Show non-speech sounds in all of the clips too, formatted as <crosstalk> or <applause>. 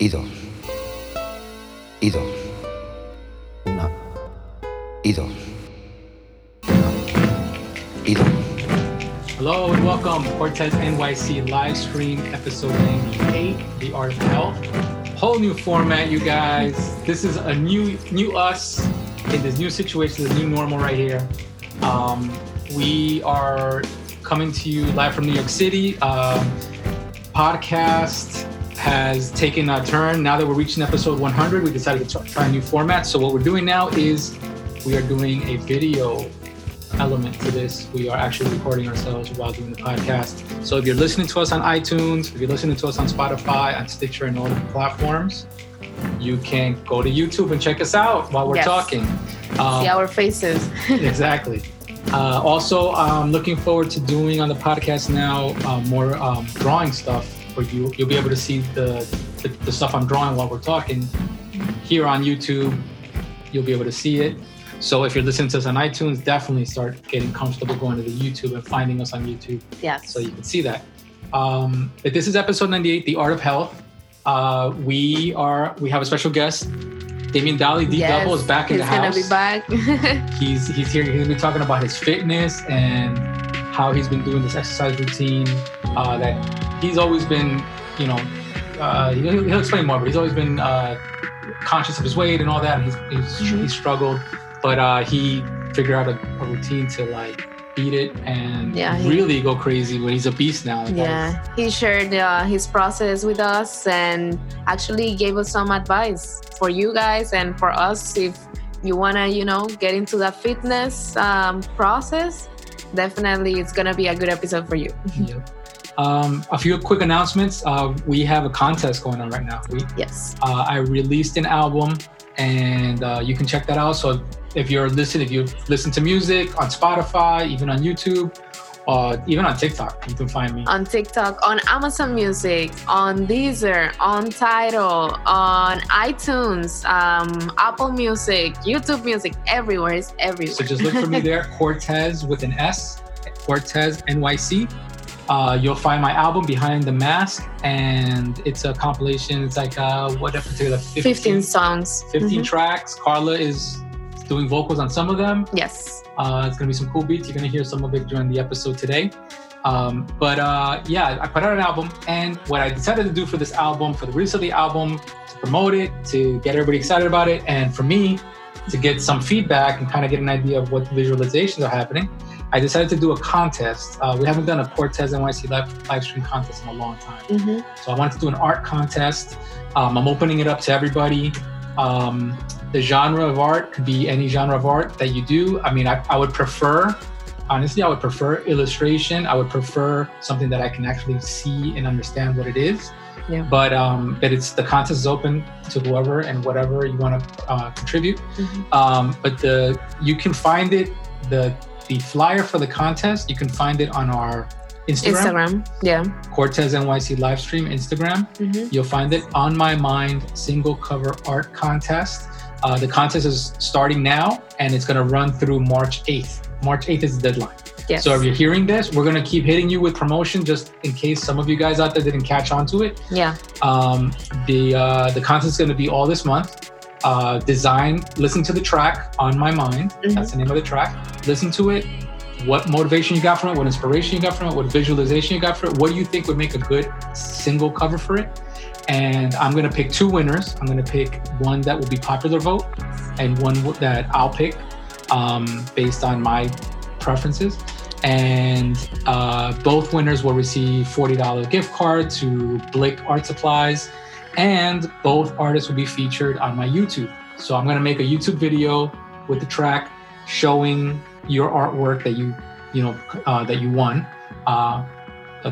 y dos, y dos, una, y dos, una, y dos. Hello and welcome, Cortes NYC live stream episode 98, The Art of Health. Whole new format, you guys. This is a new new us in this new situation, this new normal right here. Um, we are coming to you live from New York City. Um, podcast has taken a turn. Now that we're reaching episode 100, we decided to try a new format. So what we're doing now is we are doing a video element to this. We are actually recording ourselves while doing the podcast. So if you're listening to us on iTunes, if you're listening to us on Spotify, on Stitcher, and all the platforms, you can go to YouTube and check us out while we're Yes. talking. Um, See our faces. <laughs> exactly. Uh, also, I'm looking forward to doing on the podcast now uh, more um, drawing stuff where you you'll be able to see the, the the stuff I'm drawing while we're talking here on YouTube. You'll be able to see it. So if you're listening to us on iTunes, definitely start getting comfortable going to the YouTube and finding us on YouTube yes. so you can see that. Um, but this is episode 98, The Art of Health. Uh, we are we have a special guest. Damien Dali, D yes. Double, is back in the house He's gonna be back. <laughs> he's he's here. He's gonna be talking about his fitness and how he's been doing this exercise routine. Uh, that he's always been, you know, uh, he'll, he'll explain more, but he's always been uh, conscious of his weight and all that. And he's he's, Mhm. he's struggled, but uh, he figured out a, a routine to like beat it and Yeah, he- really go crazy when he's a beast now. Like, yeah, he shared uh, his process with us and actually gave us some advice for you guys and for us if you wanna, you know, get into that fitness um, process. Definitely, it's gonna be a good episode for you. Yep. Um, a few quick announcements. Uh, we have a contest going on right now. We Yes. uh, I released an album, and uh, you can check that out. So if you're listening, if you listen to music on Spotify, even on YouTube, uh, even on TikTok, you can find me. On TikTok, on Amazon Music, on Deezer, on Tidal, on iTunes, um, Apple Music, YouTube Music, everywhere. It's everywhere. So just look for me <laughs> there, Cortes with an S, Cortes NYC. Uh, you'll find my album Behind the Mask, and it's a compilation. It's like uh, what a particular 15, 15 songs. 15 Mhm. tracks. Carla is doing vocals on some of them. Yes. Uh, it's gonna be some cool beats. You're gonna hear some of it during the episode today. Um, but uh, yeah, I put out an album, and what I decided to do for this album, for the release of the album, to promote it, to get everybody excited about it, and for me to get some feedback and kind of get an idea of what visualizations are happening, I decided to do a contest. Uh, we haven't done a Cortes NYC live, live stream contest in a long time. hmm So I wanted to do an art contest. Um, I'm opening it up to everybody. Um, the genre of art could be any genre of art that you do. I mean, I, I would prefer, honestly, I would prefer illustration. I would prefer something that I can actually see and understand what it is. Yeah. But um, but it's the contest is open to whoever and whatever you want to uh, contribute. Mhm. Um, but the you can find it the the flyer for the contest. You can find it on our Instagram. Instagram. Yeah. Cortes NYC live stream Instagram. hmm You'll find it on my mind single cover art contest. Uh, the contest is starting now and it's going to run through March 8th. March 8th is the deadline. Yes. So if you're hearing this, we're going to keep hitting you with promotion just in case some of you guys out there didn't catch on to it. yeah. Um, the uh, the contest is going to be all this month. Uh, design, listen to the track on my mind. Mhm. That's the name of the track. Listen to it. What motivation you got from it? What inspiration you got from it? What visualization you got for it? What do you think would make a good single cover for it? And I'm going to pick two winners. I'm going to pick one that will be popular vote and one that I'll pick um, based on my preferences. And uh, both winners will receive $40 gift card to Blick Art Supplies. And both artists will be featured on my YouTube. So I'm going to make a YouTube video with the track showing your artwork that you, you know, uh, that you won. Uh,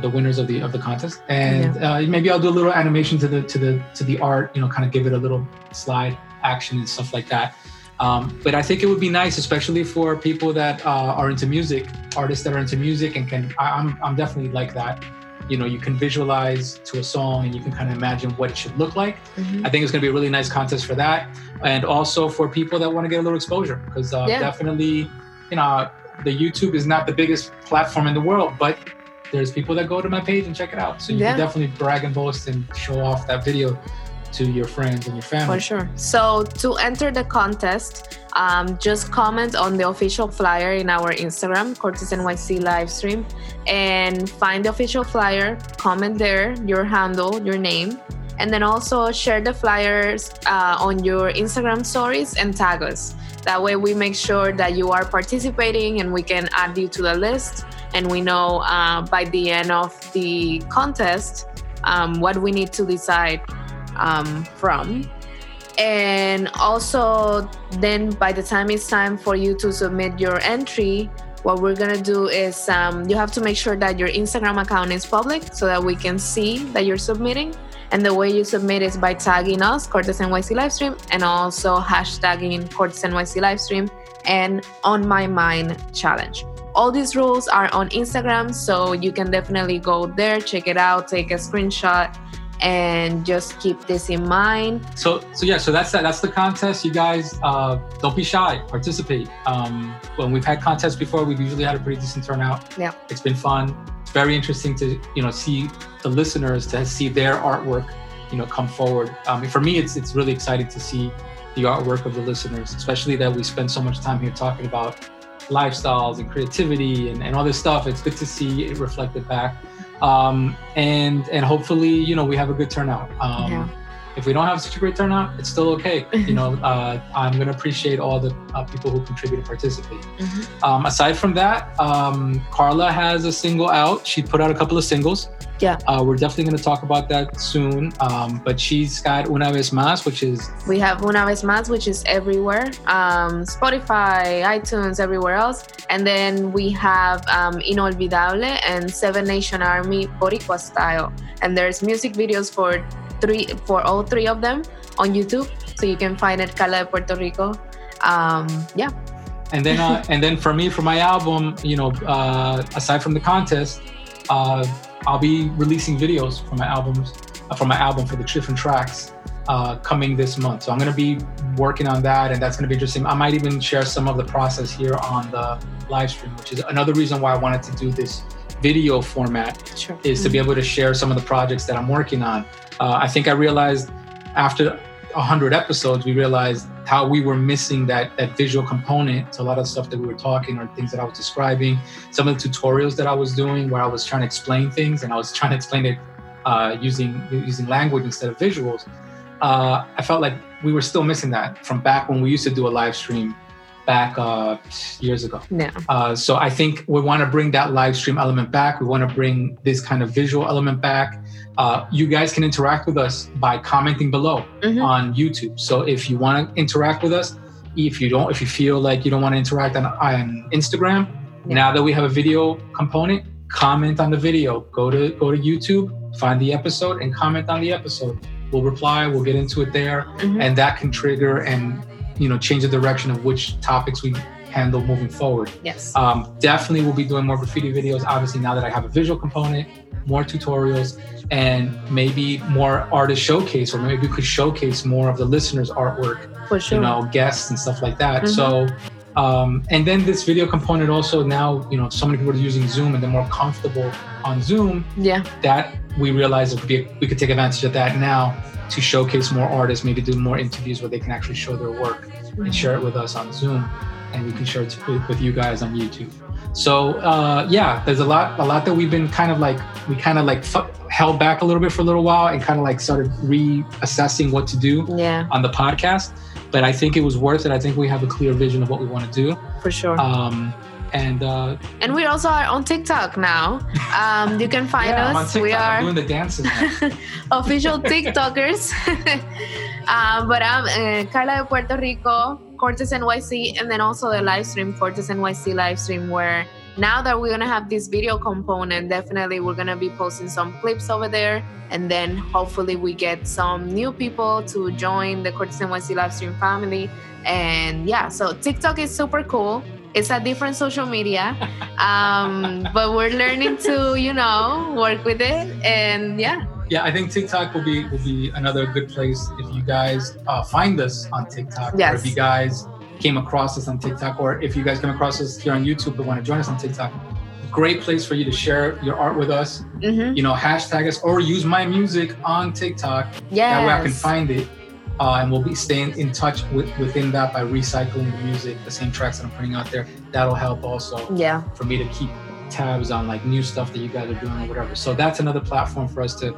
the winners of the of the contest, and uh, maybe I'll do a little animation to the to the to the art. You know, kind of give it a little slide action and stuff like that. Um, but I think it would be nice, especially for people that uh, are into music, artists that are into music, and can. I, I'm I'm definitely like that. You know, you can visualize to a song, and you can kind of imagine what it should look like. Mhm. I think it's going to be a really nice contest for that, and also for people that want to get a little exposure, because uh, Yeah. definitely, you know, the YouTube is not the biggest platform in the world, but there's people that go to my page and check it out. So you Yeah. can definitely brag and boast and show off that video to your friends and your family. For sure. So to enter the contest, um, just comment on the official flyer in our Instagram, Cortes NYC live stream, and find the official flyer, comment there, your handle, your name, and then also share the flyers uh, on your Instagram stories and tag us. That way, we make sure that you are participating and we can add you to the list. And we know uh, by the end of the contest um, what we need to decide um, from. And also, then by the time it's time for you to submit your entry, what we're gonna do is um, you have to make sure that your Instagram account is public so that we can see that you're submitting. And the way you submit is by tagging us, Cortes NYC Livestream, and also hashtagging Cortes NYC Livestream and On My Mind Challenge. All these rules are on Instagram, so you can definitely go there, check it out, take a screenshot, and just keep this in mind. So, so yeah, so that's that. That's the contest. You guys, uh, don't be shy. Participate. Um, when we've had contests before, we've usually had a pretty decent turnout. Yeah, it's been fun. It's very interesting to you know see the listeners to see their artwork, you know, come forward. Um, for me, it's it's really exciting to see the artwork of the listeners, especially that we spend so much time here talking about lifestyles and creativity and, and all this stuff. It's good to see it reflected back. Um, and and hopefully, you know, we have a good turnout. Um, Yeah. If we don't have such a great turnout, it's still okay. <laughs> You know, uh, I'm going to appreciate all the uh, people who contribute and participate. Mhm. Um, aside from that, um, Carla has a single out. She put out a couple of singles. Yeah. Uh, we're definitely going to talk about that soon. Um, but she's got Una Vez Más, which is We have Una Vez Más, which is everywhere um, Spotify, iTunes, everywhere else. And then we have um, Inolvidable and Seven Nation Army Boricua style. And there's music videos for three for all three of them on YouTube. So you can find it Carla de Puerto Rico. Um, yeah. and then uh, and then for me for my album you know uh, aside from the contest uh, i'll be releasing videos for my albums uh, from my album for the different tracks uh, coming this month so i'm going to be working on that and that's going to be interesting i might even share some of the process here on the live stream which is another reason why i wanted to do this video format Sure. is to be able to share some of the projects that I'm working on. Uh, I think I realized after 100 episodes, we realized how we were missing that, that visual component to a lot of stuff that we were talking or things that I was describing. Some of the tutorials that I was doing where I was trying to explain things and I was <laughs> trying to explain it uh, using, using language instead of visuals. Uh, I felt like we were still missing that from back when we used to do a live stream back uh, years ago. Yeah. Uh, so I think we want to bring that live stream element back. We want to bring this kind of visual element back. Uh, you guys can interact with us by commenting below Mhm. on YouTube. So if you want to interact with us, if you don't, if you feel like you don't want to interact on, on Instagram, Yeah. now that we have a video component, comment on the video. Go to go to YouTube, find the episode, and comment on the episode. We'll reply. We'll get into it there Mhm. and that can trigger and you know change the direction of which topics we handle moving forward Yes. um, definitely will be doing more graffiti videos obviously now that i have a visual component more tutorials and maybe more artist showcase or maybe we could showcase more of the listeners artwork For sure. you know guests and stuff like that Mhm. so um, and then this video component also now you know so many people are using zoom and they're more comfortable on zoom yeah. that we realized it could be we could take advantage of that now to showcase more artists, maybe do more interviews where they can actually show their work and share it with us on Zoom, and we can share it with, with you guys on YouTube. So uh, yeah, there's a lot, a lot that we've been kind of like we kind of like fu- held back a little bit for a little while and kind of like started reassessing what to do Yeah. on the podcast. But I think it was worth it. I think we have a clear vision of what we want to do. For sure. Um, and uh, and we also are on TikTok now. Um, you can find yeah, I'm us. We I'm are doing the dances. <laughs> Official <laughs> TikTokers. um, <laughs> but I'm uh, Carla de Puerto Rico, Cortes NYC, and then also the live stream, Cortes NYC live stream, where now that we're gonna have this video component, definitely we're gonna be posting some clips over there. And then hopefully we get some new people to join the Cortes NYC live stream family. And yeah, so TikTok is super cool. It's a different social media, um, but we're learning to, you know, work with it. And yeah, Yeah, I think TikTok will be will be another good place if you guys uh, find us on TikTok, or if you guys came across us on TikTok, or if you guys came across us here on YouTube but want to join us on TikTok, great place for you to share your art with us. Mm-hmm. You know, hashtag us or use my music on TikTok. Yes. That way I can find it. Uh, and we'll be staying in touch with, within that by recycling the music, the same tracks that I'm putting out there. That'll help also Yeah. for me to keep tabs on like new stuff that you guys are doing or whatever. So that's another platform for us to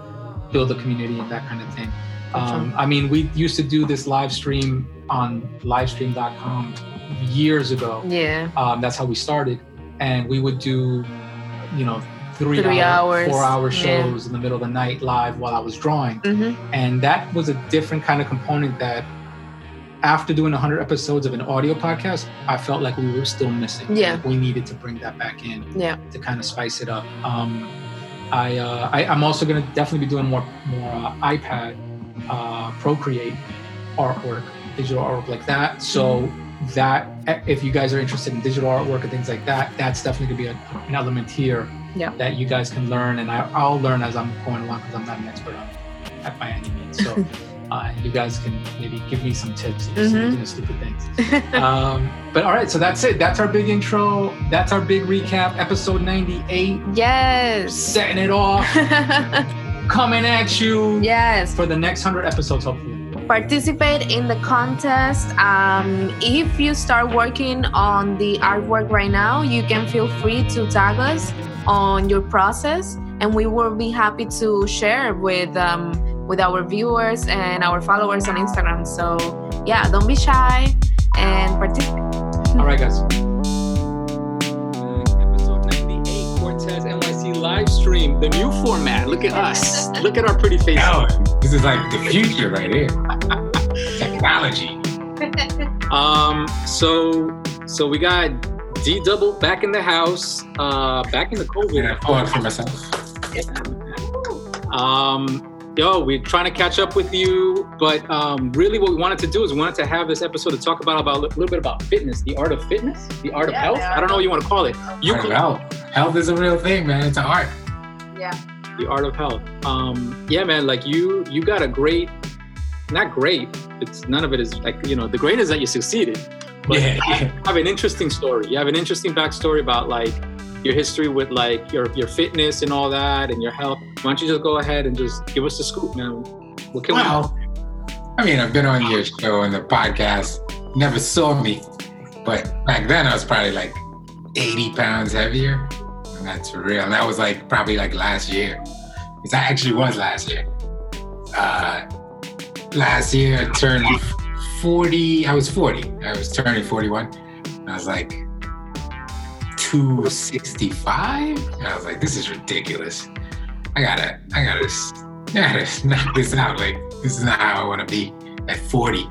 build a community and that kind of thing. Um, I mean, we used to do this live stream on livestream.com years ago. Yeah. Um, that's how we started. And we would do, you know, three, Three hour, hours, four hour yeah. shows in the middle of the night live while I was drawing. Mm-hmm. And that was a different kind of component that after doing 100 episodes of an audio podcast, I felt like we were still missing. Yeah. Like we needed to bring that back in Yeah. to kind of spice it up. Um, I, uh, I I'm also gonna definitely be doing more more uh, iPad uh, Procreate artwork, digital artwork like that. So that if you guys are interested in digital artwork and things like that, that's definitely gonna be a, an element here Yeah. that you guys can learn, and I, I'll learn as I'm going along because I'm not an expert on at by any means. So. <laughs> Uh, you guys can maybe give me some tips Mhm. doing stupid things um, but all right, so that's it. That's our big intro. That's our big recap. Episode 98. yes. Setting it off, <laughs> coming at you yes. for the next 100 episodes, hopefully. participate in the contest. Um, if you start working on the artwork right now, you can feel free to tag us on your process, and we will be happy to share with um, with our viewers and our followers on Instagram. So yeah, don't be shy and participate. All right, guys. Episode 98, Cortes NYC live stream, the new format. Look at us. Look at our pretty faces. Yo, this is like the future right here. Technology. Um, so so we got D double back in the house, uh, back in the COVID. And I applaud for myself. Um, yo, we're trying to catch up with you, but um, really, what we wanted to do is we wanted to have this episode to talk about about a little bit about fitness, the art of fitness, the art of health. the I don't know what you want to call it. You Art call health. Health is a real thing, man. It's an art. Yeah. the art of health. Um, yeah, man, like you, you got a great, not great. It's none of it is like you know the great is that you succeeded. But Yeah, you have an interesting story. You have an interesting backstory about like your history with like your your fitness and all that and your health. Why don't you just go ahead and just give us the scoop, man? What can Well, I mean, I've been on your show and the podcast. Never saw me, but back then I was probably like 80 pounds heavier. And that's for real. And that was like probably like last year. It actually was last year. Uh, last year I turned 40. I was 40. I was turning 41. I was like 265. I was like, this is ridiculous. I gotta, I gotta, I gotta <laughs> knock this out. Like, this is not how I wanna be at 40.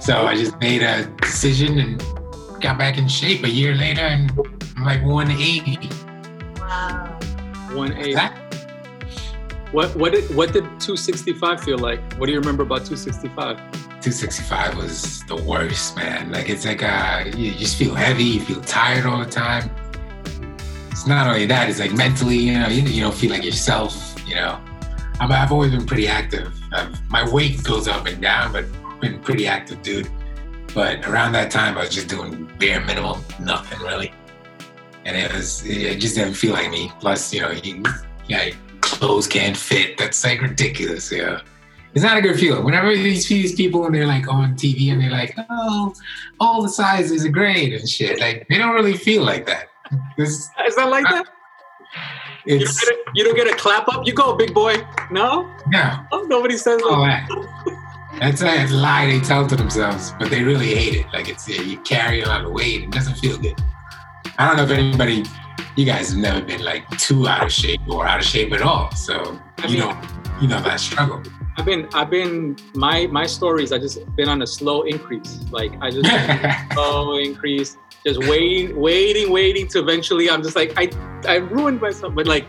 So I just made a decision and got back in shape a year later and I'm like 180. Wow. one eight? That, What what did what did 265 feel like? What do you remember about 265? 265 was the worst, man. Like it's like uh, you just feel heavy, you feel tired all the time. It's not only that; it's like mentally, you know, you, you don't feel like yourself. You know, I'm, I've always been pretty active. I've, my weight goes up and down, but I've been pretty active, dude. But around that time, I was just doing bare minimum, nothing really, and it was it just didn't feel like me. Plus, you know, you, yeah, clothes can't fit. That's like ridiculous. Yeah it's not a good feeling. Whenever you see these people and they're like on TV and they're like, oh, all the sizes are great and shit, like they don't really feel like that. It's, <laughs> Is that like that? You don't, a, you don't get a clap up. You go, big boy. No, no, oh, nobody says all that. that. That's a lie they tell to themselves, but they really hate it. Like it's you carry a lot of weight, it doesn't feel good. I don't know if anybody, you guys have never been like too out of shape or out of shape at all, so I you mean- don't, you know that struggle. I've been, I've been, my my stories. I just been on a slow increase. Like I just <laughs> slow increase, just waiting, waiting, waiting to eventually. I'm just like I, I ruined myself. But like,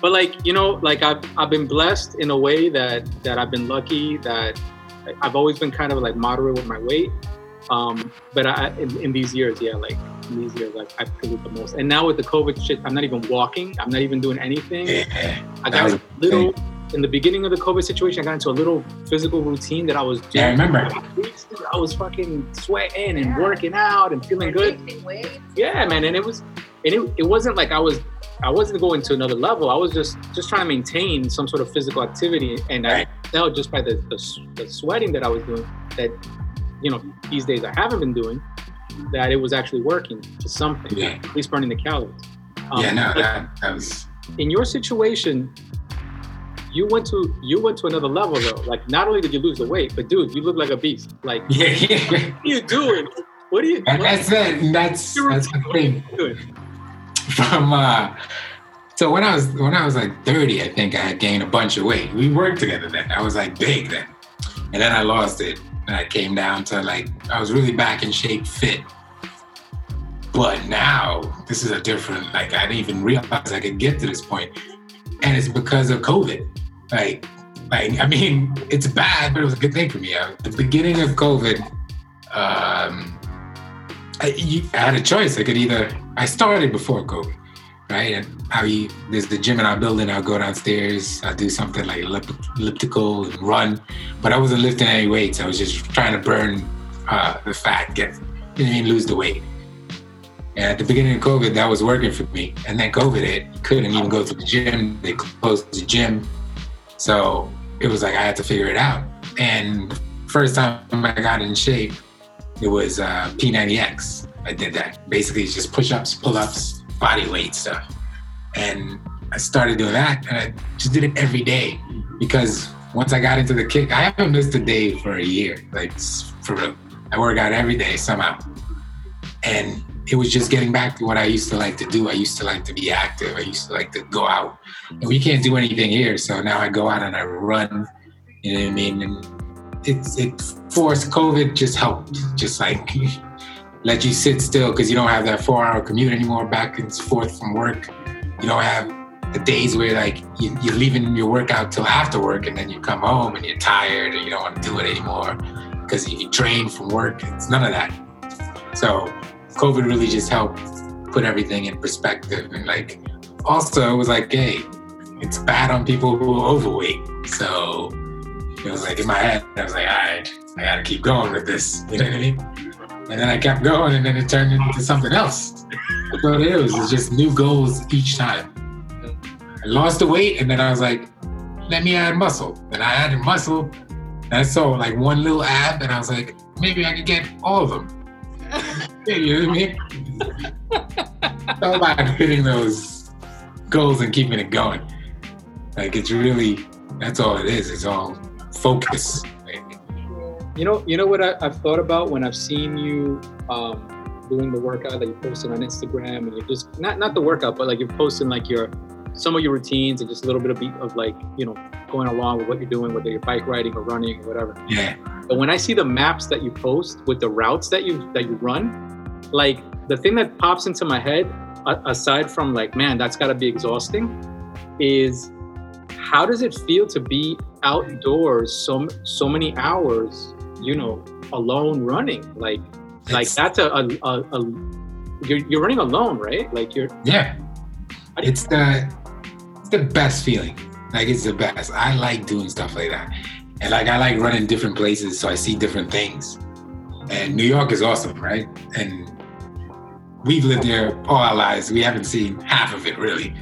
but like you know, like I've I've been blessed in a way that that I've been lucky that I've always been kind of like moderate with my weight. Um, but I in, in these years, yeah, like in these years, like I feel it the most. And now with the COVID shit, I'm not even walking. I'm not even doing anything. yeah, I got little in the beginning of the COVID situation. I got into a little physical routine that I was doing. Yeah, I remember. I was fucking sweating and working out and feeling good. Yeah, man, and it was, and it, it wasn't like I was I wasn't going to another level. I was just just trying to maintain some sort of physical activity, and Right. I felt just by the, the the sweating that I was doing that you know these days I haven't been doing that it was actually working to something, Yeah. at least burning the calories. Um, yeah, no, that, that was in your situation, you went to you went to another level though. Like not only did you lose the weight, but dude, you look like a beast. Like <laughs> what yeah, are you doing? What are you? And what that's it. That's that's the thing. you? From uh, so when I was when I was like 30, I think I had gained a bunch of weight. We worked together then. I was like big then, and then I lost it, and I came down to like I was really back in shape, fit. But now this is a different. Like I didn't even realize I could get to this point, and it's because of COVID. Like, like I mean, it's bad, but it was a good thing for me. At the beginning of COVID, um, I, you, I had a choice. I could either I started before COVID, right? And how you there's the gym in our building. I'll go downstairs. I'll do something like ellip- elliptical and run, but I wasn't lifting any weights. I was just trying to burn uh, the fat, get you know, I lose the weight. And at the beginning of COVID, that was working for me. And then COVID hit. Couldn't even go to the gym. They closed the gym. So it was like I had to figure it out. And first time I got in shape, it was uh, P90X. I did that. Basically, it's just push-ups, pull-ups, body weight stuff. And I started doing that, and I just did it every day because once I got into the kick, I haven't missed a day for a year. Like for real, I work out every day somehow, and it was just getting back to what I used to like to do. I used to like to be active. I used to like to go out, and we can't do anything here. So now I go out and I run. You know what I mean? And it's it forced COVID just helped, just like <laughs> let you sit still because you don't have that four hour commute anymore back and forth from work. You don't have the days where like you, you're leaving your workout till after work and then you come home and you're tired and you don't want to do it anymore because you train from work. It's none of that. So COVID really just helped put everything in perspective and like also it was like, hey, it's bad on people who are overweight. So it was like in my head, I was like, all right, I gotta keep going with this. You know what I mean? And then I kept going and then it turned into something else. What it is, it's just new goals each time. I lost the weight and then I was like, let me add muscle. And I added muscle and I saw like one little ab and I was like, maybe I could get all of them. You know what I mean? It's all about hitting those goals and keeping it going. Like it's really, that's all it is. It's all focus. You know, you know what I, I've thought about when I've seen you um, doing the workout that you posted on Instagram, and you're just not not the workout, but like you're posting like your some of your routines and just a little bit of, beat of like you know going along with what you're doing, whether you're bike riding or running or whatever. yeah, But when I see the maps that you post with the routes that you that you run, like the thing that pops into my head, a- aside from like, man, that's got to be exhausting, is how does it feel to be outdoors so so many hours, you know, alone running? Like, like that's a, a, a, a you're, you're running alone, right? Like you're yeah. You- It's the it's the best feeling. Like it's the best. I like doing stuff like that, and like I like running different places, so I see different things. And New York is awesome, right? And we've lived there all our lives. We haven't seen half of it really.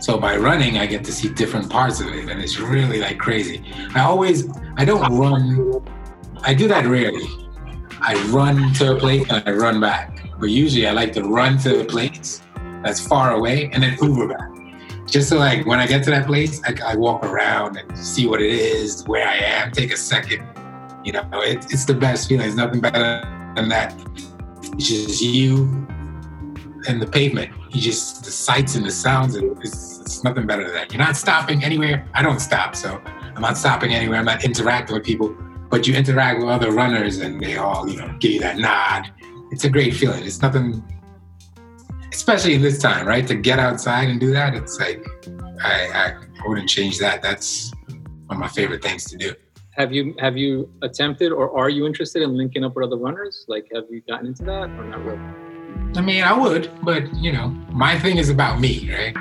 So by running, I get to see different parts of it, and it's really like crazy. I always, I don't run. I do that rarely. I run to a place and I run back. But usually, I like to run to a place that's far away and then Uber back. Just so like when I get to that place, I, I walk around and see what it is, where I am, take a second. You know, it, it's the best feeling. There's nothing better than that. It's just you and the pavement. You just the sights and the sounds, and it's, it's nothing better than that. You're not stopping anywhere. I don't stop, so I'm not stopping anywhere. I'm not interacting with people, but you interact with other runners, and they all, you know, give you that nod. It's a great feeling. It's nothing, especially in this time, right? To get outside and do that, it's like I, I wouldn't change that. That's one of my favorite things to do. have you have you attempted or are you interested in linking up with other runners? Like, have you gotten into that or not really? I mean, I would, but you know, my thing is about me, right?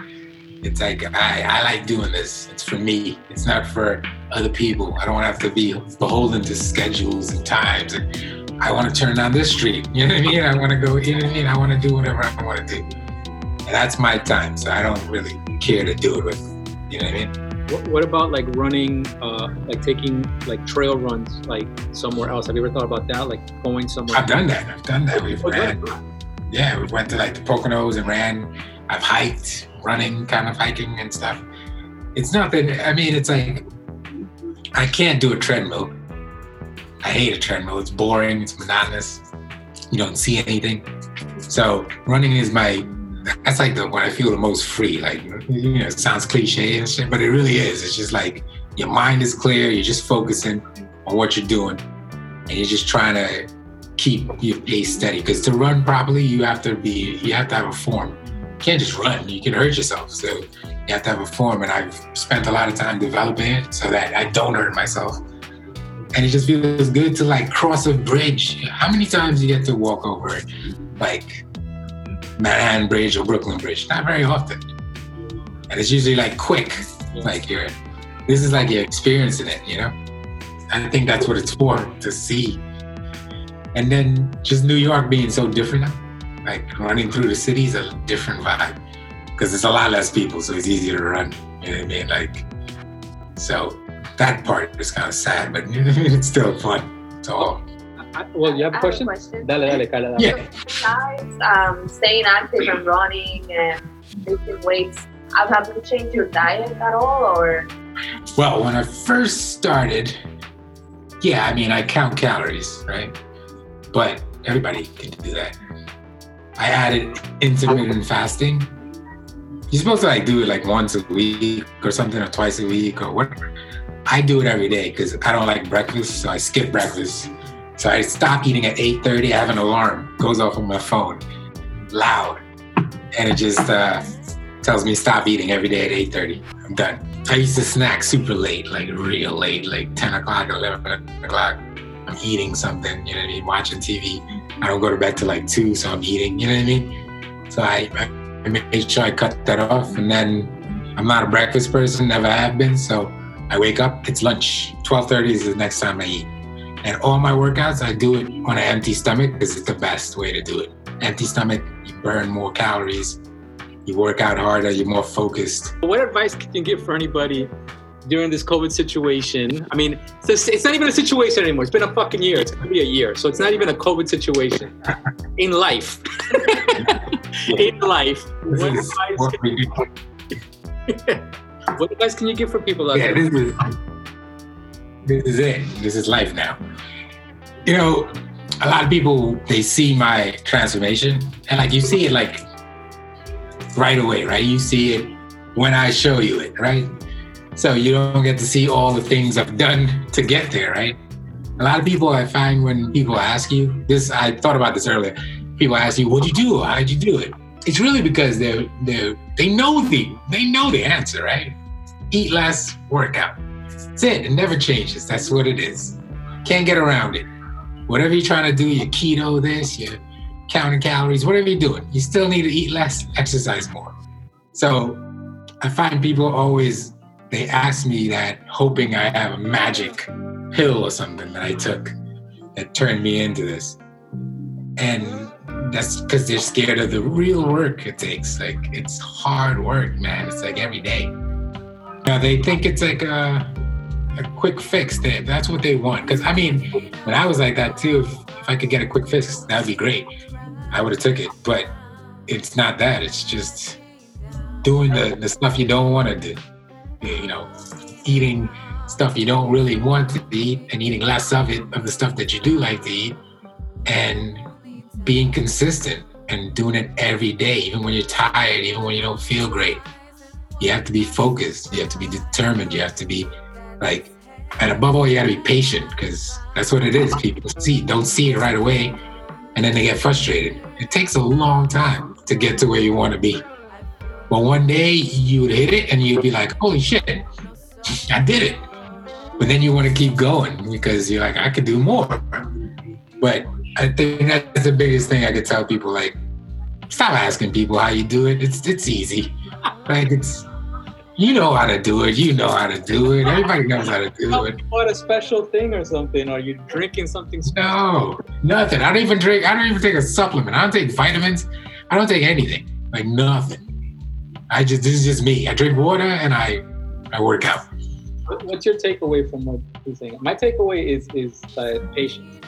It's like I, I like doing this. It's for me. It's not for other people. I don't have to be beholden to schedules and times. And I want to turn down this street. You know what I mean? I want to go. You know what I mean? I want to do whatever I want to do. And that's my time. So I don't really care to do it with, you know what I mean? What, what about like running, uh, like taking like trail runs, like somewhere else? Have you ever thought about that? Like going somewhere? I've done that. I've done that. We've Oh, ran. yeah. Yeah, we went to like the Poconos and ran. I've hiked, running, kind of hiking and stuff. It's nothing. I mean, it's like I can't do a treadmill. I hate a treadmill. It's boring. It's monotonous. You don't see anything. So running is my. That's like the when I feel the most free. Like you know, it sounds cliche and shit, but it really is. It's just like your mind is clear. You're just focusing on what you're doing, and you're just trying to keep your pace steady. Because to run properly, you have to be. You have to have a form. You can't just run. You can hurt yourself. So you have to have a form, and I've spent a lot of time developing it so that I don't hurt myself. And it just feels good to like cross a bridge. How many times you get to walk over like Manhattan Bridge or Brooklyn Bridge? Not very often. And it's usually like quick. Like you're this is like you're experiencing it, you know? I think that's what it's for, to see. And then just New York being so different now. Like running through the city is a different vibe. Because there's a lot less people, so it's easier to run. You know what I mean? Like so that part is kind of sad, but <laughs> it's still fun. So I, well, you have a I question? question. Dale, dale, Carla, dale. yeah. Besides um, staying active and running and lifting weights, have you changed your diet at all, or Well, when I first started, yeah, I mean, I count calories, right? But everybody can do that. I added intermittent fasting. You're supposed to like do it like once a week or something, or twice a week or whatever. I do it every day because I don't like breakfast, so I skip breakfast. So I stop eating at 8:30. I have an alarm goes off on my phone, loud, and it just uh, tells me stop eating every day at 8:30. I'm done. I used to snack super late, like real late, like 10 o'clock, 11 o'clock. I'm eating something, you know what I mean? Watching TV. I don't go to bed till like 2, so I'm eating, you know what I mean? So I, I made sure I cut that off. And then I'm not a breakfast person, never have been. So I wake up, it's lunch. 12.30 is the next time I eat. And all my workouts, I do it on an empty stomach because it's the best way to do it. Empty stomach, you burn more calories, you work out harder, you're more focused. What advice can you give for anybody during this COVID situation? I mean, it's, it's not even a situation anymore. It's been a fucking year. It's gonna be a year, so it's not even a COVID situation. <laughs> In life, <laughs> in life, what advice, we do. <laughs> what advice can you give for people out Yeah, there? this is this is it. This is life now. You know, a lot of people they see my transformation, and like you see it like right away, right? You see it when I show you it, right? So you don't get to see all the things I've done to get there, right? A lot of people I find when people ask you this, I thought about this earlier. People ask you, "What'd you do? How did you do it?" It's really because they're they they know the they know the answer, right? Eat less, work out. That's it. It never changes. That's what it is. Can't get around it. Whatever you're trying to do, your keto, this, you're counting calories, whatever you're doing, you still need to eat less, exercise more. So I find people always they ask me that hoping I have a magic pill or something that I took that turned me into this. And that's because they're scared of the real work it takes. Like it's hard work, man. It's like every day. They think it's like a, a quick fix. That's what they want. Because I mean, when I was like that too, if, if I could get a quick fix, that'd be great. I would have took it. But it's not that. It's just doing the, the stuff you don't want to do. You know, eating stuff you don't really want to eat and eating less of it of the stuff that you do like to eat and being consistent and doing it every day even when you're tired even when you don't feel great you have to be focused. You have to be determined. You have to be like and above all you got to be patient because that's what it is. People see don't see it right away and then they get frustrated. It takes a long time to get to where you want to be. But one day you would hit it and you'd be like holy shit i did it. But then you want to keep going because you're like i could do more. But i think that's the biggest thing i could tell people like stop asking people how you do it. It's it's easy. Like it's you know how to do it you know how to do it everybody knows how to do it What a special thing or something? Are you drinking something special? no nothing i don't even drink i don't even take a supplement i don't take vitamins i don't take anything like nothing. I just this is just me. I drink water and I I work out. What's your takeaway from what you're saying? My takeaway is is uh, patience.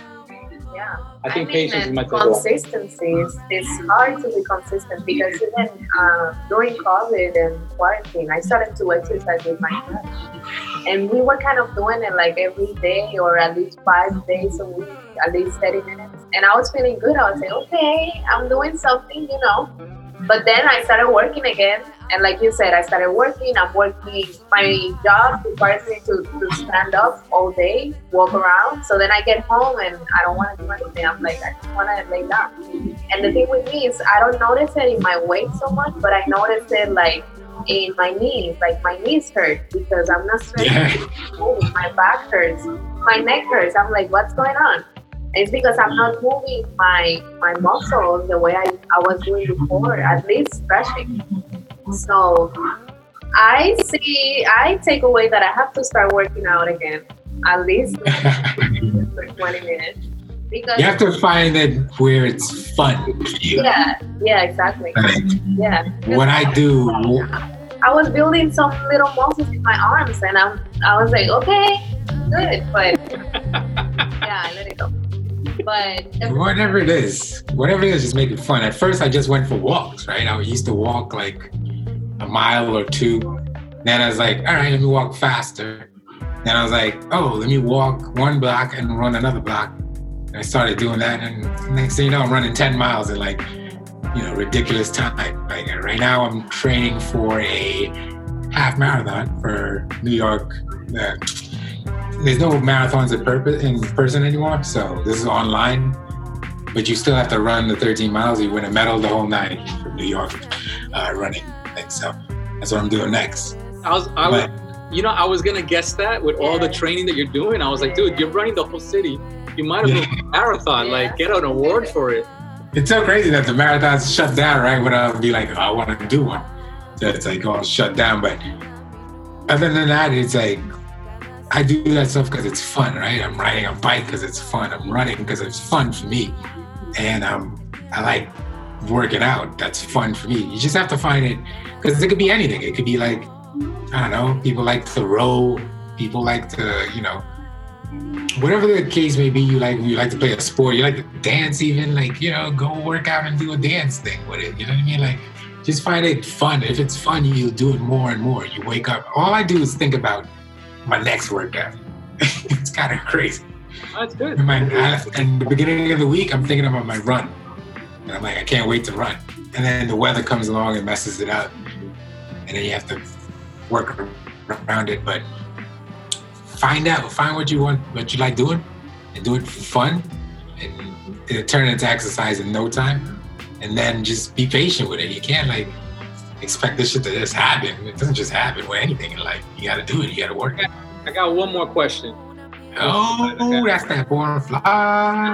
Yeah. I think mean, patience is my takeaway. consistency is it's hard to be consistent because even uh, during COVID and quarantine, I started to exercise with my friends, and we were kind of doing it like every day or at least five days a week, at least thirty minutes. And I was feeling good. I was like, okay, I'm doing something, you know. But then I started working again, and like you said, I started working. I'm working. My job requires me to, to stand up all day, walk around. So then I get home and I don't want to do anything. I'm like, I just want to lay down. And the thing with me is, I don't notice it in my weight so much, but I notice it like in my knees. Like my knees hurt because I'm not straight. Yeah. My back hurts. My neck hurts. I'm like, what's going on? It's because I'm not moving my my muscles the way I, I was doing before, at least stretching. So I see I take away that I have to start working out again. At least for <laughs> 20 minutes. Because You have to find it where it's fun for you. yeah, yeah, exactly. Like, Yeah. what I do, I was building some little muscles in my arms, and I'm, I was like, okay, good, but <laughs> yeah, I let it go. But whatever it is, whatever it is, just make it fun. At first, I just went for walks, right? I used to walk like a mile or two. Then I was like, all right, let me walk faster. Then I was like, oh, let me walk one block and run another block. And I started doing that, and next thing you know, I'm running 10 miles in like, you know, ridiculous time. Like right now, I'm training for a half marathon for New York. Uh, there's no marathons in, purpose, in person anymore, so this is online. But you still have to run the 13 miles. You win a medal the whole night from New York uh, running. And so that's what I'm doing next. I was, I was, But you know, I was gonna guess that with all the training that you're doing. I was like, dude, you're running the whole city. You might well Yeah. a marathon. Like, get an award for it. it's so crazy that the marathon's shut down, right? When I'll be like, oh, I want to do one. So it's like all shut down. But other than that, it's like I do that stuff because it's fun, right? I'm riding a bike because it's fun. I'm running because it's fun for me, and um, I like working out. That's fun for me. You just have to find it because it could be anything. It could be like I don't know. People like to row. People like to, you know, whatever the case may be. You like you like to play a sport. You like to dance, even like you know, go work out and do a dance thing with it. You know what I mean? Like just find it fun. If it's fun, you'll do it more and more. You wake up. All I do is think about my next workout. <laughs> it's kind of crazy. That's good. In my and the beginning of the week, I'm thinking about my run, and I'm like, I can't wait to run. And then the weather comes along and messes it up, and then you have to work around it. But find out, find what you want, what you like doing, and do it for fun, and it'll turn into exercise in no time. And then just be patient with it. You can't like expect this shit to just happen. It doesn't just happen with anything in life. You got to do it. You got to work. it. I got one more question. Oh, that's that born fly.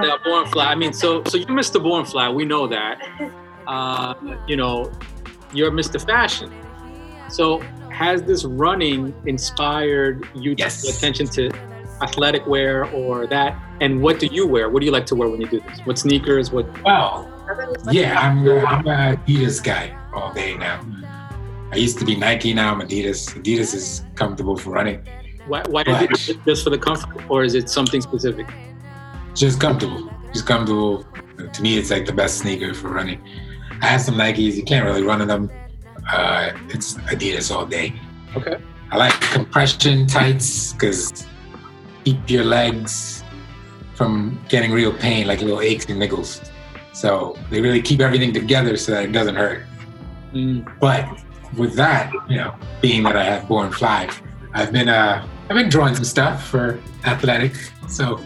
Yeah, born fly. I mean, so so you're Mr. Born Fly. We know that. <laughs> Uh, you know, you're Mr. Fashion. So has this running inspired you Yes. to pay attention to athletic wear or that? And what do you wear? What do you like to wear when you do this? What sneakers? What? Well, yeah, I'm a, I'm a Adidas guy all day now. I used to be Nike, now I'm Adidas. Adidas is comfortable for running, Why, why is it just for the comfort, or is it something specific? just comfortable, just comfortable. To me, it's like the best sneaker for running. I have some Nikes, you can't really run in them. Uh, it's Adidas all day. Okay. I like compression tights because keep your legs from getting real pain, like little aches and niggles. So they really keep everything together so that it doesn't hurt. Mm, But with that, you know, being that I have born fly, I've been uh I've been drawing some stuff for athletic. So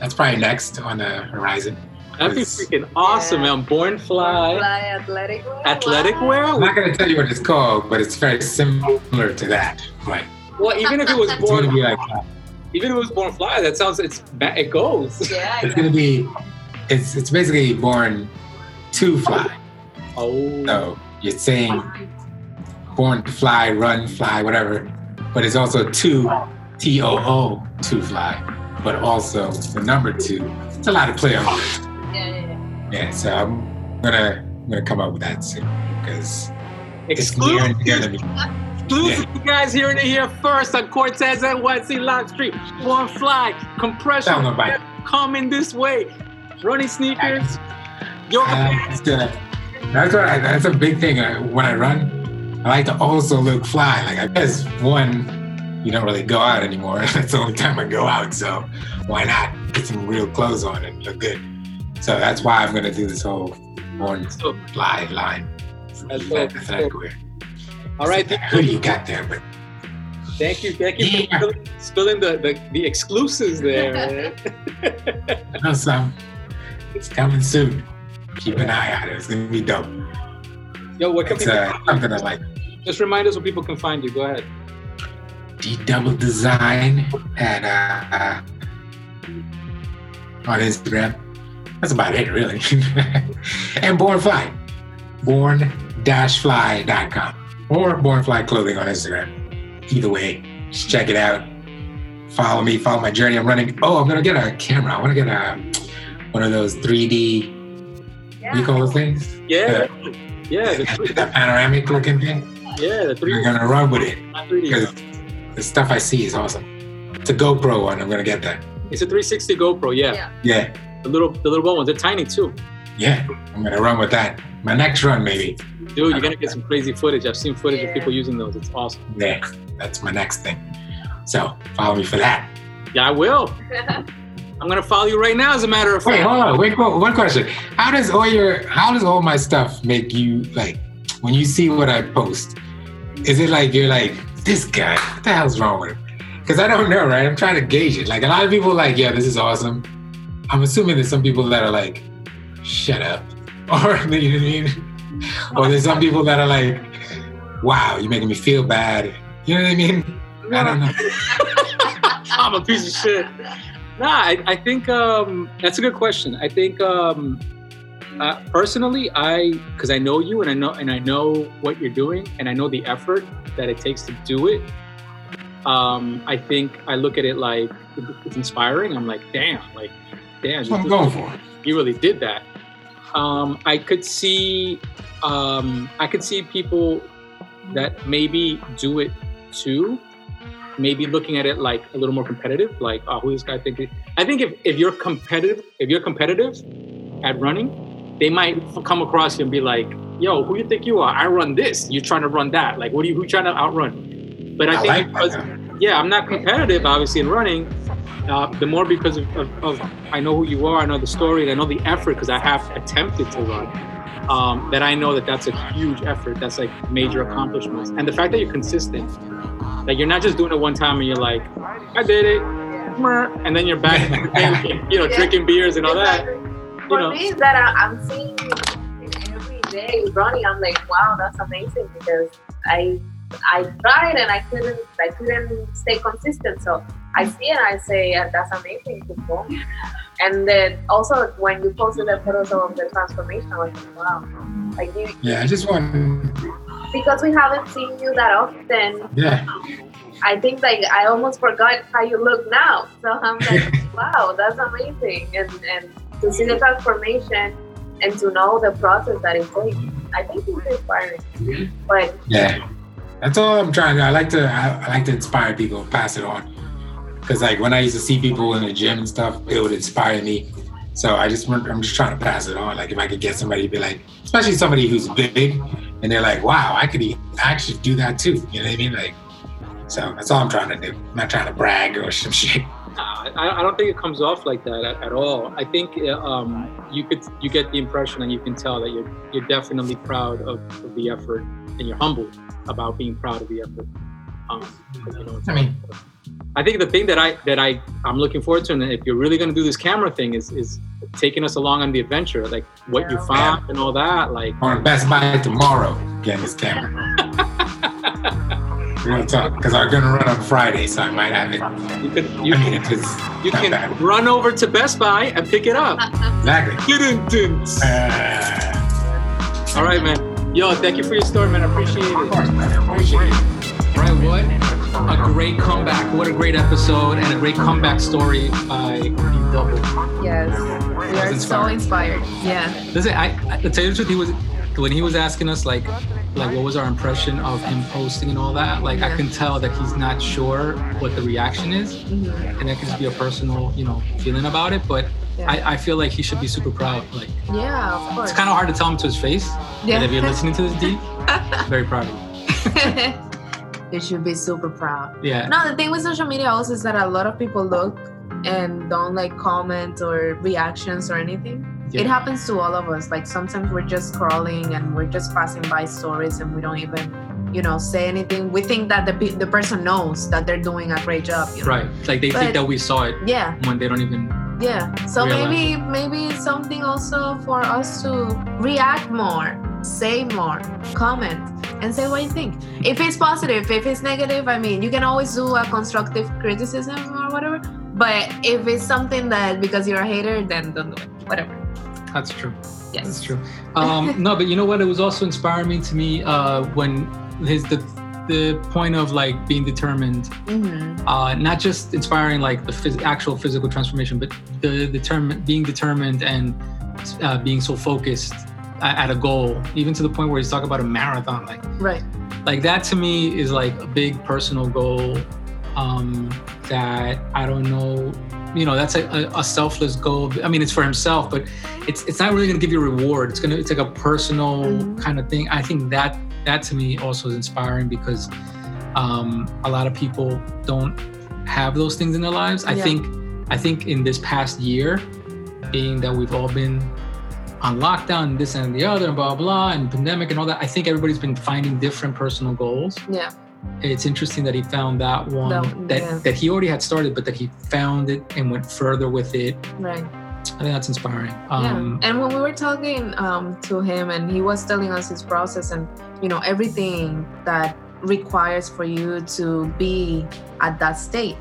that's probably next on the horizon. that'd be freaking awesome, Yeah. man. Born fly, Fly athletic wear. athletic Wow. wear. I'm not gonna tell you what it's called, but it's very similar to that. Like Well, even if it was born, be like even if it was born fly, that sounds it's it goes. Yeah, it's gonna be it's it's basically born to fly. Oh, So you're saying born to fly, run, fly, whatever. But it's also two, T O O, to fly. But also the number two. It's a lot of play on words. yeah, yeah, yeah. Yeah, so I'm gonna I'm gonna come up with that soon because it's Exclusive, near and dear to me. exclusive, you guys hearing it here first on Cortes NYC live stream. One fly, compression, coming this way. Running sneakers, yoga Uh, pants. That's what I, that's a big thing uh, when I run. I like to also look fly. Like I guess one, you don't really go out anymore. <laughs> that's the only time I go out. So why not get some real clothes on and look good? So that's why I'm gonna do this whole one So, fly line. That's That- I all right, That hoodie you got there, but thank you, thank you for Yeah. spilling, spilling the, the the exclusives there. <laughs> man. <laughs> you know some. It's coming soon. Keep an eye on it. It's gonna be dope. Yo, what can It's people uh, something I like. just remind us where people can find you? Go ahead. D Double Design at uh, on Instagram. That's about it, really. <laughs> and Born Fly, born-fly.com or Born Fly Clothing on Instagram. Either way, just check it out. Follow me, follow my journey. I'm running. Oh, I'm gonna get a camera. I want to get a one of those 3D. What do you call those things? Yeah, yeah, the, three- panoramic looking thing. yeah, the We're gonna run with it because the stuff I see is awesome. It's a GoPro one. I'm gonna get that. It's a 360 GoPro. Yeah, Yeah. Yeah, the little the little one ones. They're tiny too. yeah. I'm gonna run with that. My next run, maybe. Dude, you're gonna get some crazy footage. I've seen footage of people using those. It's awesome. Yeah, that's my next thing. So follow me for that. Yeah, I will. <laughs> I'm gonna follow you right now. As a matter of Wait, fact. hold on. Wait, wait, one question. How does all your how does all my stuff make you like when you see what I post? Is it like you're like this guy? What the hell's wrong with him? Because I don't know, right? I'm trying to gauge it. Like a lot of people, are like, yeah, this is awesome. I'm assuming there's some people that are like, shut up, <laughs> or you know what I mean? Or there's some people that are like, wow, you're making me feel bad. You know what I mean? I don't know. <laughs> I'm a piece of shit. Nah, I, I think um, that's a good question. I think um, uh, personally, I because I know you and I know and I know what you're doing and I know the effort that it takes to do it. Um, I think I look at it like it's inspiring. I'm like, damn, like, damn, what I'm going for. you really did that. Um, I could see, um, I could see people that maybe do it too. Maybe looking at it like a little more competitive, like, oh, who this guy think? I think if, if you're competitive, if you're competitive at running, they might come across you and be like, yo, who you think you are? I run this. You're trying to run that. Like, what are you, who you trying to outrun? But I, I think like because, yeah, I'm not competitive, obviously, in running. Uh, the more because of, of, of I know who you are, I know the story, and I know the effort because I have attempted to run. Um, that I know that that's a huge effort. That's like major accomplishments, and the fact that you're consistent, like you're not just doing it one time and you're like, I did it, meh, and then you're back, <laughs> you know, Yeah. drinking beers and all that. Exactly. You For know, me, is that I, I'm seeing you every day running. I'm like, wow, that's amazing because I I tried and I couldn't I couldn't stay consistent. So I see it and I say, yeah, that's amazing. Keep going. And then also when you posted the photos of the transformation, I was like, wow, like you Yeah, I just want. Because we haven't seen you that often. Yeah, I think like I almost forgot how you look now. So I'm like, <laughs> wow, that's amazing. And and to see the transformation and to know the process that it takes, I think it's inspiring. But yeah. That's all I'm trying to. I like to. I, I like to inspire people, pass it on. Because like when I used to see people in the gym and stuff, it would inspire me. So I just I'm just trying to pass it on. Like if I could get somebody to be like, especially somebody who's big, and they're like, wow, I could e- actually do that too. You know what I mean? Like, so that's all I'm trying to do. I'm not trying to brag or <laughs> some shit. Nah, I, I don't think it comes off like that at, at all. I think uh, um, you could you get the impression and you can tell that you're you're definitely proud of, of the effort and you're humble about being proud of the effort. Um, 'cause, you know, I mean, I think the thing that I that I I'm looking forward to, and if you're really going to do this camera thing, is is taking us along on the adventure, like what you Yeah. found and all that. Like, on Best Buy tomorrow getting this camera. <laughs> We're gonna talk because I'm gonna run on Friday, so I might have it. you can you I mean, can it's you can bad. run over to Best Buy and pick it up. Exactly. Uh, All right, man. Yo, thank you for your story, man. I appreciate of it. course, man. I appreciate it. Right, what a great comeback. What a great episode and a great comeback story by D Double. yes, we are so inspired. Yeah. Listen, I, I to tell you the truth, he was when he was asking us like like what was our impression of him posting and all that, like I can tell that he's not sure what the reaction is, Mhm. and that could just be a personal, you know, feeling about it. But Yeah. I, I feel like he should be super proud. Like yeah, of course. it's kind of hard to tell him to his face. Yeah. But if you're listening to this deep, <laughs> very proud of you. <laughs> you should be super proud. Yeah. No, the thing with social media also is that a lot of people look and don't like comment or reactions or anything. Yeah. It happens to all of us. Like sometimes we're just scrolling and we're just passing by stories and we don't even, you know, say anything. We think that the the person knows that they're doing a great job. You know? Right. Like they But- think that we saw it Yeah, when they don't even. yeah. So maybe maybe it's something also for us to react more, say more, comment, and say what you think. If it's positive, if it's negative, I mean, you can always do a constructive criticism or whatever. But if it's something that because you're a hater, then don't do it. Whatever. That's true. Yes. That's true. Um, <laughs> no, but you know what? It was also inspiring to me uh, when his the the point of like being determined, hmm uh, not just inspiring like the phys- actual physical transformation, but the determine being determined and uh, being so focused at, a goal, even to the point where he's talking about a marathon. Like Right. like that to me is like a big personal goal um, that I don't know. You know, that's a, a, selfless goal. I mean, it's for himself, but it's it's not really going to give you a reward. It's gonna it's like a personal Mhm. kind of thing. I think that that to me also is inspiring because um, a lot of people don't have those things in their lives. I Yeah. think I think in this past year, being that we've all been on lockdown and this and the other and blah blah and pandemic and all that, I think everybody's been finding different personal goals. Yeah. It's interesting that he found that one That- that yeah. that he already had started, but that he found it and went further with it. Right. I think that's inspiring. Um, yeah. And when we were talking um, to him, and he was telling us his process, and you know everything that requires for you to be at that state.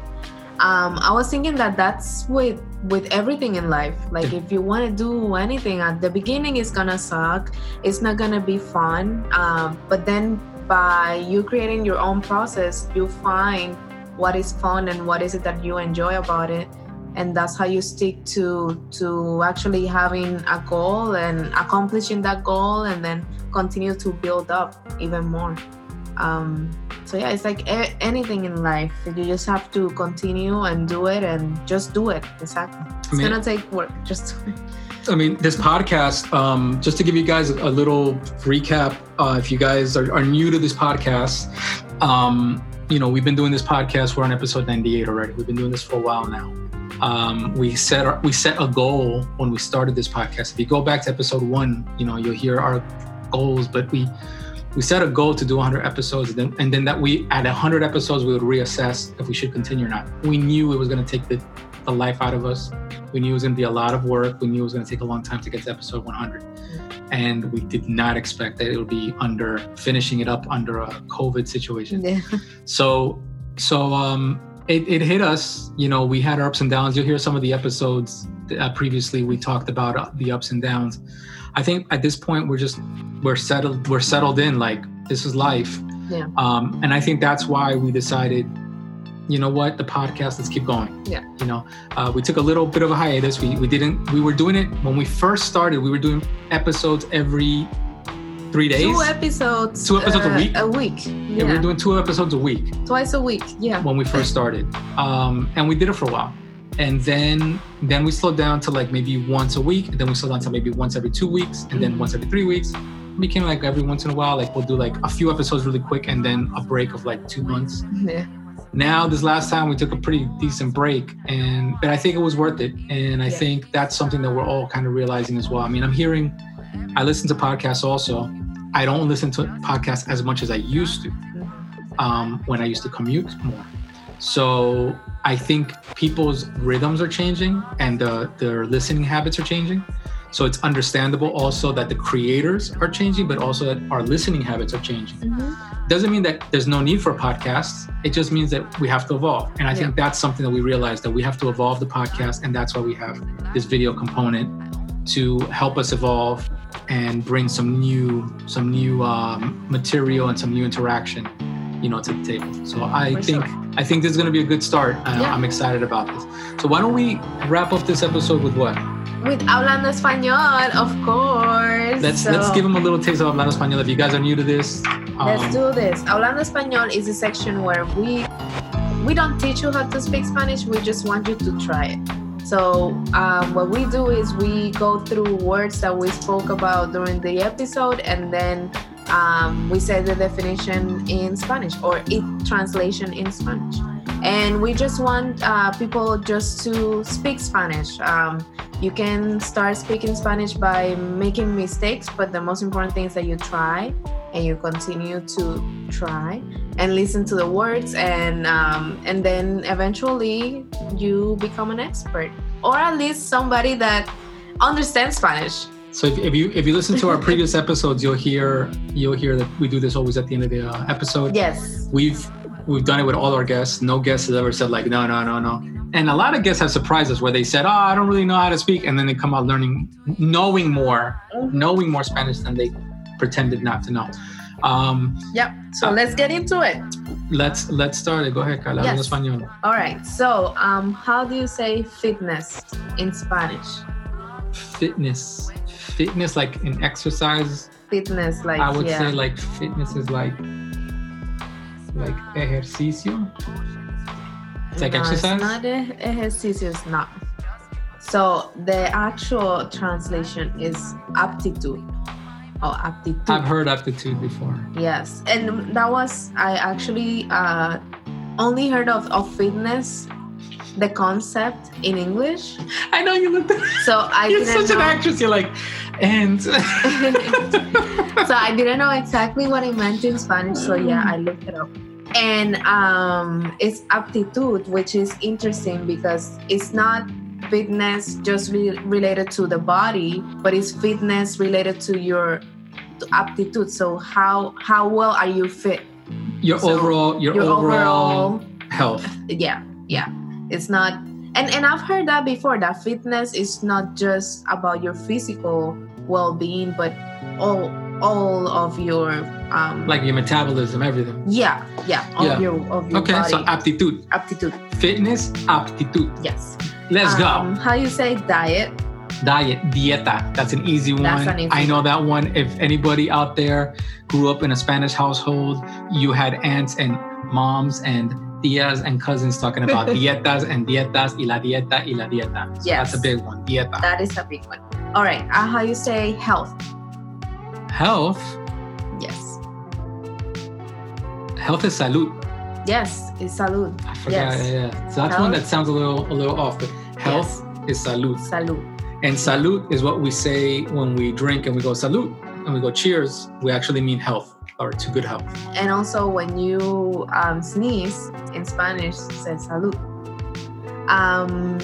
Um, I was thinking that that's with with everything in life. Like if you want to do anything at the beginning, it's gonna suck. It's not gonna be fun. Um, but then by you creating your own process, you find what is fun and what is it that you enjoy about it and that's how you stick to to actually having a goal and accomplishing that goal and then continue to build up even more um so yeah it's like a- anything in life you just have to continue and do it and just do it exactly it's mean- gonna take work <laughs> just I mean, this podcast, um, just to give you guys a little recap, uh, if you guys are, are new to this podcast, um, you know, we've been doing this podcast. We're on episode 98 already. We've been doing this for a while now. Um, we set our, we set a goal when we started this podcast. If you go back to episode one, you know, you'll hear our goals, but we we set a goal to do 100 episodes, and then, and then that we at 100 episodes we would reassess if we should continue or not. We knew it was going to take the, the life out of us. We knew it was going to be a lot of work. We knew it was going to take a long time to get to episode 100. And we did not expect that it would be under finishing it up under a COVID situation. yeah So, so um, it, it hit us. You know, we had our ups and downs. You'll hear some of the episodes uh, previously. We talked about uh, the ups and downs. I think at this point we're just we're settled. We're settled in. Like this is life. Yeah. Um, and I think that's why we decided. You know what? The podcast. Let's keep going. Yeah. You know, uh, we took a little bit of a hiatus. We we didn't. We were doing it when we first started. We were doing episodes every three days. two episodes Two episodes a uh, week? a week yeah, yeah, we were doing two episodes a week twice a week yeah when we first started um, and we did it for a while and then then we slowed down to like maybe once a week and then we slowed down to maybe once every two weeks and then once every three weeks. It became like every once in a while like we'll do like a few episodes really quick and then a break of like two months. Yeah. Now this last time we took a pretty decent break and but i think it was worth it and i Yeah. think that's something that we're all kind of realizing as well. I mean i'm hearing i listen to podcasts also. I don't listen to podcasts as much as i used to um, when I used to commute more. So I think people's rhythms are changing and the, their listening habits are changing. So it's understandable also that the creators are changing, but also that our listening habits are changing. Mhm. Doesn't mean that there's no need for podcasts. It just means that we have to evolve. And I think that's something that we realize that we have to evolve the podcast. And that's why we have this video component to help us evolve and bring some new some new um, material and some new interaction you know to the table so i For think sure. i think this is going to be a good start uh, Yeah. i'm excited about this so why don't we wrap up this episode with what with Hablando Español, of course. Let's let's give them a little taste of Hablando Español. If you guys are new to this, Let's um, do this. Hablando Español is a section where we we don't teach you how to speak Spanish. We just want you to try it. So um, what we do is we go through words that we spoke about during the episode, and then um, we say the definition in Spanish or it translation in Spanish. And we just want uh, people just to speak Spanish. Um, you can start speaking Spanish by making mistakes, but the most important thing is that you try and you continue to try and listen to the words and um, and then eventually you become an expert or at least somebody that understands spanish So if, if you if you listen to our previous <laughs> episodes, you'll hear you'll hear that we do this always at the end of the uh, episode. yes We've we've done it with all our guests. No guest has ever said like no no no no. And a lot of guests have surprised us where they said, "Oh, I don't really know how to speak," and then they come out learning, knowing more, knowing more Spanish than they pretended not to know. Um, yep so let's get into it let's let's start it. Go ahead, Carla. Yes. Español. all right so um, how do you say fitness in spanish Fitness, fitness like an exercise. fitness like I would yeah say like fitness is like like ejercicio. It's like No, exercise. It's not e- ejercicio, it's not. So the actual translation is aptitude or aptitude. I've heard aptitude before. yes, and that was I actually uh, only heard of, of fitness, the concept in English. I know you looked. At, <laughs> So I you're such an actress. You're like, and <laughs> so I didn't know exactly what it meant in Spanish. So yeah, I looked it up. And um, it's aptitude, which is interesting because it's not fitness just re- related to the body, but it's fitness related to your aptitude. So how how well are you fit? your So, overall your, your overall, overall health. yeah yeah it's not and and i've heard that before that fitness is not just about your physical well-being but all all of your um Like your metabolism, everything. yeah yeah of Yeah. your of your Okay, body so aptitude, aptitude fitness, aptitude. yes Let's Um, go. how you say diet Diet, dieta. That's an easy one. That's an easy I know that one. If anybody out there grew up in a Spanish household, you had aunts and moms and tias and cousins talking about <laughs> dietas and dietas y la dieta y la dieta. So Yes. That's a big one. Dieta. that is a big one all right uh, how you say health Health. yes Health is salud. yes it's salud I forgot. Yes. Yeah, yeah. So that's one that sounds a little a little off, but health is salud. salud And salud is what we say when we drink and we go salud and we go cheers. We actually mean health or to good health. and also when you um, sneeze in Spanish, say salud. Um,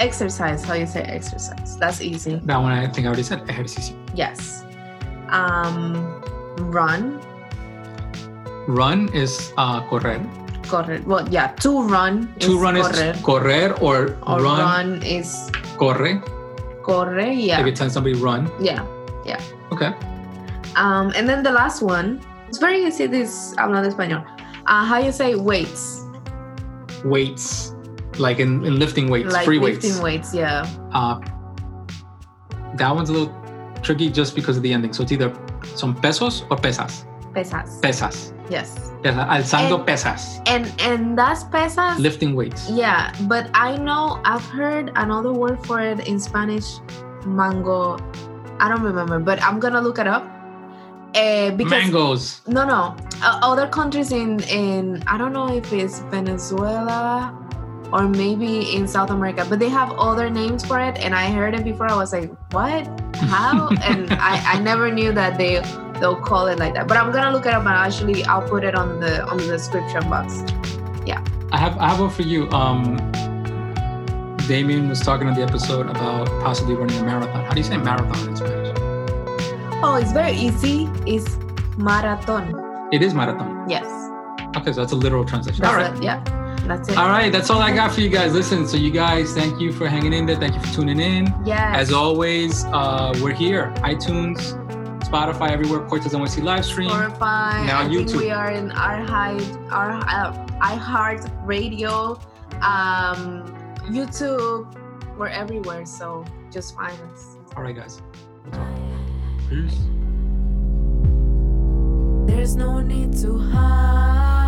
exercise, how you say exercise? That's easy. That one I think I already said ejercicio. Yes. Um, run, Run is uh, correr. correr. Well, yeah, to run. To run correr, is correr or, or run, run. is corre. corre. If Yeah, you tell somebody run. Yeah, yeah. Okay. Um, and then the last one. It's very easy. This hablando español. Uh, how you say weights? Weights. Like in, in lifting weights, like free lifting weights. weights. Yeah. Uh, that one's a little tricky just because of the ending. So it's either son pesos or pesas. Pesas. Pesas. Yes. Alzando And- pesas. And and that's pesas. Lifting weights. Yeah, but I know I've heard another word for it in Spanish, mango. I don't remember, but I'm gonna look it up. Uh, because Mangoes. no, no, uh, other countries in in I don't know if it's Venezuela or maybe in South America, but they have other names for it, and I heard it before. I was like, what? How? <laughs> and I, I never knew that they they'll call it like that. But I'm gonna look it up and actually I'll put it on the on the description box. Yeah. I have I have one for you. Um, Damien was talking on the episode about possibly running a marathon. How do you say marathon in? Oh, it's very easy. It's marathon. It is marathon. Yes. Okay, so that's a literal translation. That's all right. it. Yeah. That's it. All right, that's all I got for you guys. Listen, so you guys, thank you for hanging in there. Thank you for tuning in. Yes. As always, uh, we're here. iTunes, Spotify, everywhere. Cortes NYC live stream. Spotify. Now I YouTube. we are in our high, our uh, iHeart Radio, um, YouTube. we're everywhere. So just find us. All right, guys. Peace. There's no need to hide.